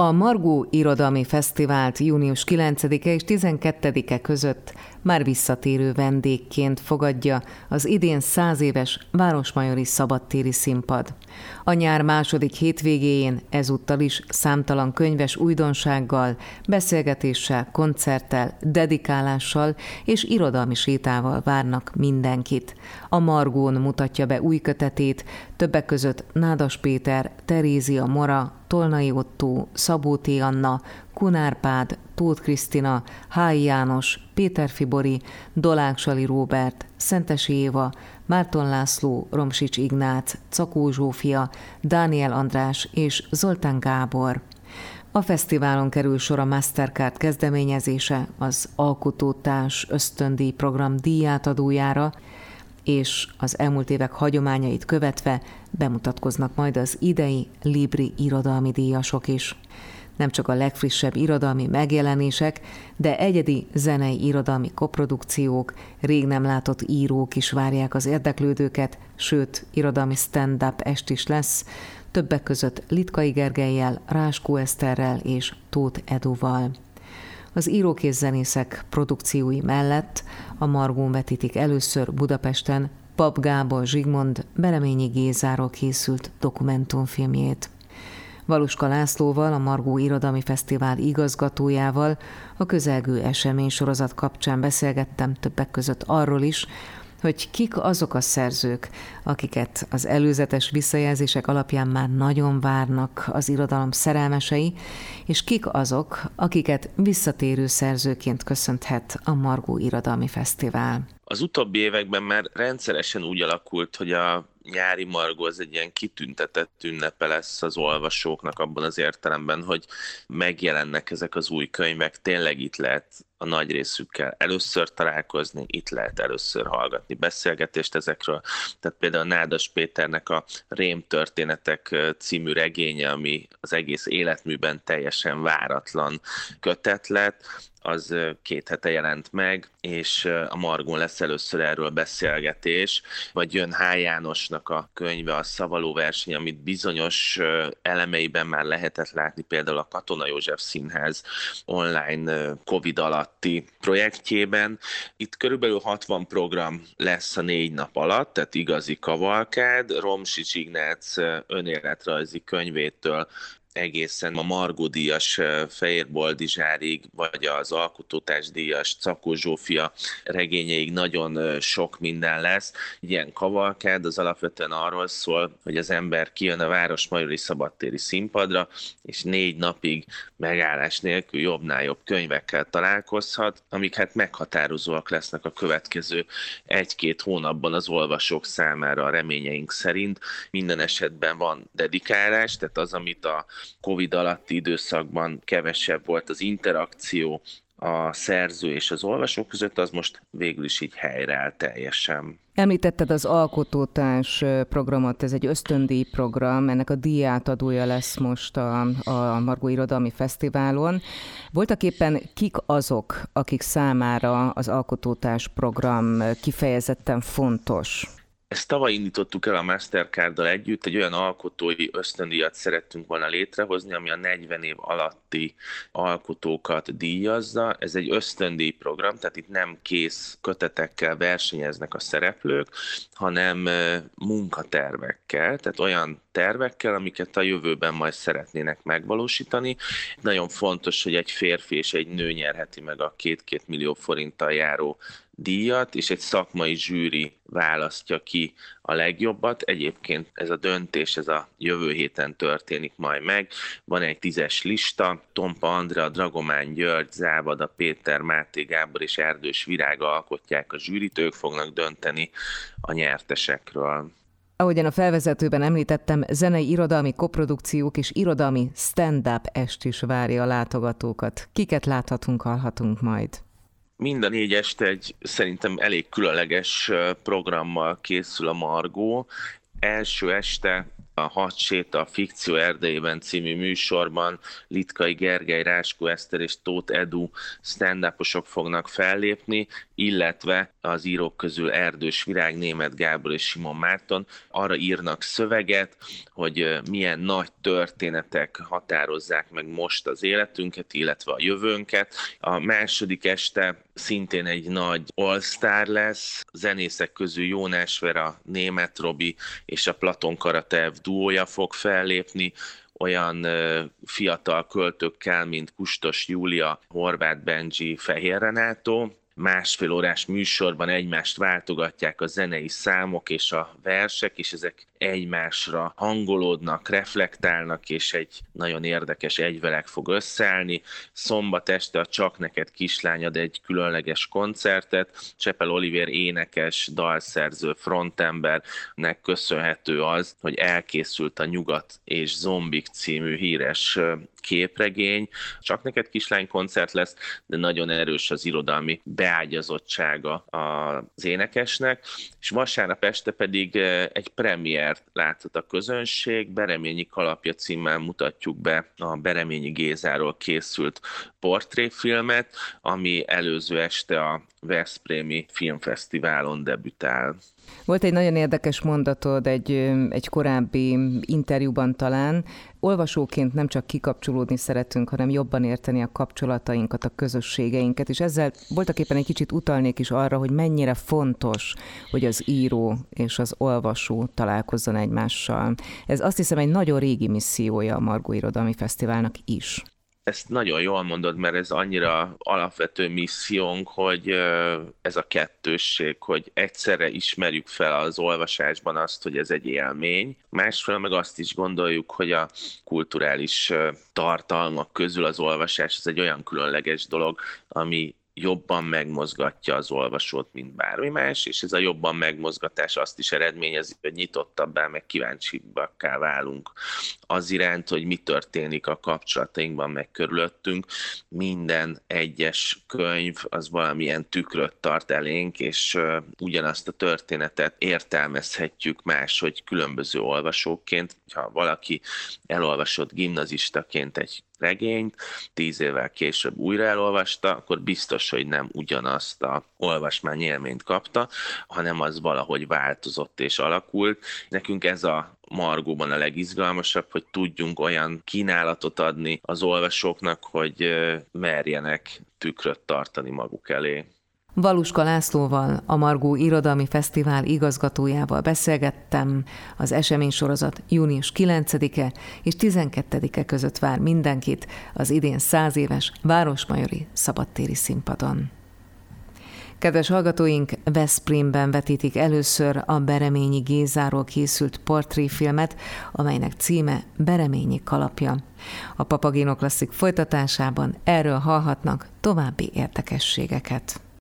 A Margó Irodalmi Fesztivált június 9-e és 12-e között már visszatérő vendégként fogadja az idén száz éves Városmajori Szabadtéri Színpad. A nyár második hétvégéjén ezúttal is számtalan könyves újdonsággal, beszélgetéssel, koncerttel, dedikálással és irodalmi sétával várnak mindenkit. A Margón mutatja be új kötetét, többek között Nádas Péter, Terézia Mora, Tolnai Otto, Szabó T. Anna, Kunárpád, Tóth Krisztina, Hályi János, Péter Fibori, Dolák Sali Róbert, Szentesi Éva, Márton László, Romsics Ignác, Cakó Zsófia, Dániel András és Zoltán Gábor. A fesztiválon kerül sor a Mastercard kezdeményezése, az Alkotótárs ösztöndíj program díjátadójára, és az elmúlt évek hagyományait követve bemutatkoznak majd az idei Libri irodalmi díjasok is nem csak a legfrissebb irodalmi megjelenések, de egyedi zenei irodalmi koprodukciók, rég nem látott írók is várják az érdeklődőket, sőt, irodalmi stand-up est is lesz, többek között Litkai Gergelyel, Ráskó Eszterrel és Tóth Eduval. Az írók és zenészek produkciói mellett a Margón vetítik először Budapesten Pap Gábor Zsigmond Bereményi Gézáról készült dokumentumfilmjét. Valuska Lászlóval, a Margó Irodalmi Fesztivál igazgatójával a közelgő esemény sorozat kapcsán beszélgettem többek között arról is, hogy kik azok a szerzők, akiket az előzetes visszajelzések alapján már nagyon várnak az irodalom szerelmesei, és kik azok, akiket visszatérő szerzőként köszönthet a Margó Irodalmi Fesztivál. Az utóbbi években már rendszeresen úgy alakult, hogy a nyári margó az egy ilyen kitüntetett ünnepe lesz az olvasóknak abban az értelemben, hogy megjelennek ezek az új könyvek, tényleg itt lehet a nagy részükkel először találkozni, itt lehet először hallgatni beszélgetést ezekről. Tehát például Nádas Péternek a Rém történetek című regénye, ami az egész életműben teljesen váratlan kötet lett, az két hete jelent meg, és a Margon lesz először erről beszélgetés, vagy jön H. Jánosnak a könyve, a Szavaló verseny, amit bizonyos elemeiben már lehetett látni, például a Katona József Színház online Covid alatti projektjében. Itt körülbelül 60 program lesz a négy nap alatt, tehát igazi kavalkád, Romsics Ignác önéletrajzi könyvétől egészen a Margó díjas Fehér Boldizsárig, vagy az Alkotótás díjas Cakó Zsófia regényeig nagyon sok minden lesz. Ilyen kavalkád az alapvetően arról szól, hogy az ember kijön a Városmajori Szabadtéri színpadra, és négy napig megállás nélkül jobbnál jobb könyvekkel találkozhat, amik hát meghatározóak lesznek a következő egy-két hónapban az olvasók számára a reményeink szerint. Minden esetben van dedikálás, tehát az, amit a Covid alatti időszakban kevesebb volt az interakció a szerző és az olvasó között, az most végül is így helyreáll teljesen. Említetted az alkotótárs programot, ez egy ösztöndíj program, ennek a díjátadója lesz most a, a Margó Irodalmi Fesztiválon. Voltak éppen kik azok, akik számára az alkotótárs program kifejezetten fontos? Ezt tavaly indítottuk el a Mastercarddal együtt, egy olyan alkotói ösztöndíjat szerettünk volna létrehozni, ami a 40 év alatti alkotókat díjazza. Ez egy ösztöndíj program, tehát itt nem kész kötetekkel versenyeznek a szereplők, hanem munkatervekkel, tehát olyan tervekkel, amiket a jövőben majd szeretnének megvalósítani. Nagyon fontos, hogy egy férfi és egy nő nyerheti meg a két-két millió forinttal járó díjat, és egy szakmai zsűri választja ki a legjobbat. Egyébként ez a döntés, ez a jövő héten történik majd meg. Van egy tízes lista, Tompa Andrea, Dragomán György, Závada, Péter, Máté Gábor és Erdős Virág alkotják a zsűrit, ők fognak dönteni a nyertesekről. Ahogyan a felvezetőben említettem, zenei irodalmi koprodukciók és irodalmi stand-up est is várja a látogatókat. Kiket láthatunk, hallhatunk majd? Mind a négy este egy szerintem elég különleges programmal készül a Margó. Első este a Hadséta a Fikció Erdélyben című műsorban Litkai Gergely, Ráskó Eszter és Tóth Edu stand fognak fellépni, illetve az írók közül Erdős Virág, Német Gábor és Simon Márton arra írnak szöveget, hogy milyen nagy történetek határozzák meg most az életünket, illetve a jövőnket. A második este szintén egy nagy all-star lesz, zenészek közül Jónás Vera, Német Robi és a Platon Karatev duója fog fellépni, olyan fiatal költőkkel, mint Kustos Júlia, Horváth Benji, Fehér Renátó, másfél órás műsorban egymást váltogatják a zenei számok és a versek, és ezek egymásra hangolódnak, reflektálnak, és egy nagyon érdekes egyveleg fog összeállni. Szombat este a Csak neked kislányad egy különleges koncertet. Csepel Oliver énekes, dalszerző, frontembernek köszönhető az, hogy elkészült a Nyugat és Zombik című híres képregény. Csak neked kislány koncert lesz, de nagyon erős az irodalmi beágyazottsága az énekesnek, és vasárnap este pedig egy premier premiért látott a közönség. Bereményi kalapja címmel mutatjuk be a Bereményi Gézáról készült portréfilmet, ami előző este a Veszprémi Filmfesztiválon debütál. Volt egy nagyon érdekes mondatod egy, egy korábbi interjúban talán. Olvasóként nem csak kikapcsolódni szeretünk, hanem jobban érteni a kapcsolatainkat, a közösségeinket, és ezzel voltak éppen egy kicsit utalnék is arra, hogy mennyire fontos, hogy az író és az olvasó találkozzon egymással. Ez azt hiszem egy nagyon régi missziója a Margó Irodalmi Fesztiválnak is ezt nagyon jól mondod, mert ez annyira alapvető missziónk, hogy ez a kettősség, hogy egyszerre ismerjük fel az olvasásban azt, hogy ez egy élmény, másfelől meg azt is gondoljuk, hogy a kulturális tartalmak közül az olvasás ez egy olyan különleges dolog, ami jobban megmozgatja az olvasót, mint bármi más, és ez a jobban megmozgatás azt is eredményezi, hogy nyitottabbá, meg kíváncsibbakká válunk az iránt, hogy mi történik a kapcsolatainkban, meg körülöttünk. Minden egyes könyv az valamilyen tükröt tart elénk, és ugyanazt a történetet értelmezhetjük máshogy különböző olvasóként. Ha valaki elolvasott gimnazistaként egy regényt, tíz évvel később újra elolvasta, akkor biztos, hogy nem ugyanazt a olvasmány élményt kapta, hanem az valahogy változott és alakult. Nekünk ez a Margóban a legizgalmasabb, hogy tudjunk olyan kínálatot adni az olvasóknak, hogy merjenek tükröt tartani maguk elé. Valuska Lászlóval, a Margó Irodalmi Fesztivál igazgatójával beszélgettem. Az eseménysorozat június 9-e és 12-e között vár mindenkit az idén száz éves Városmajori Szabadtéri színpadon. Kedves hallgatóink, Veszprémben vetítik először a Bereményi Gézáról készült portréfilmet, amelynek címe Bereményi kalapja. A Papagino Klasszik folytatásában erről hallhatnak további érdekességeket.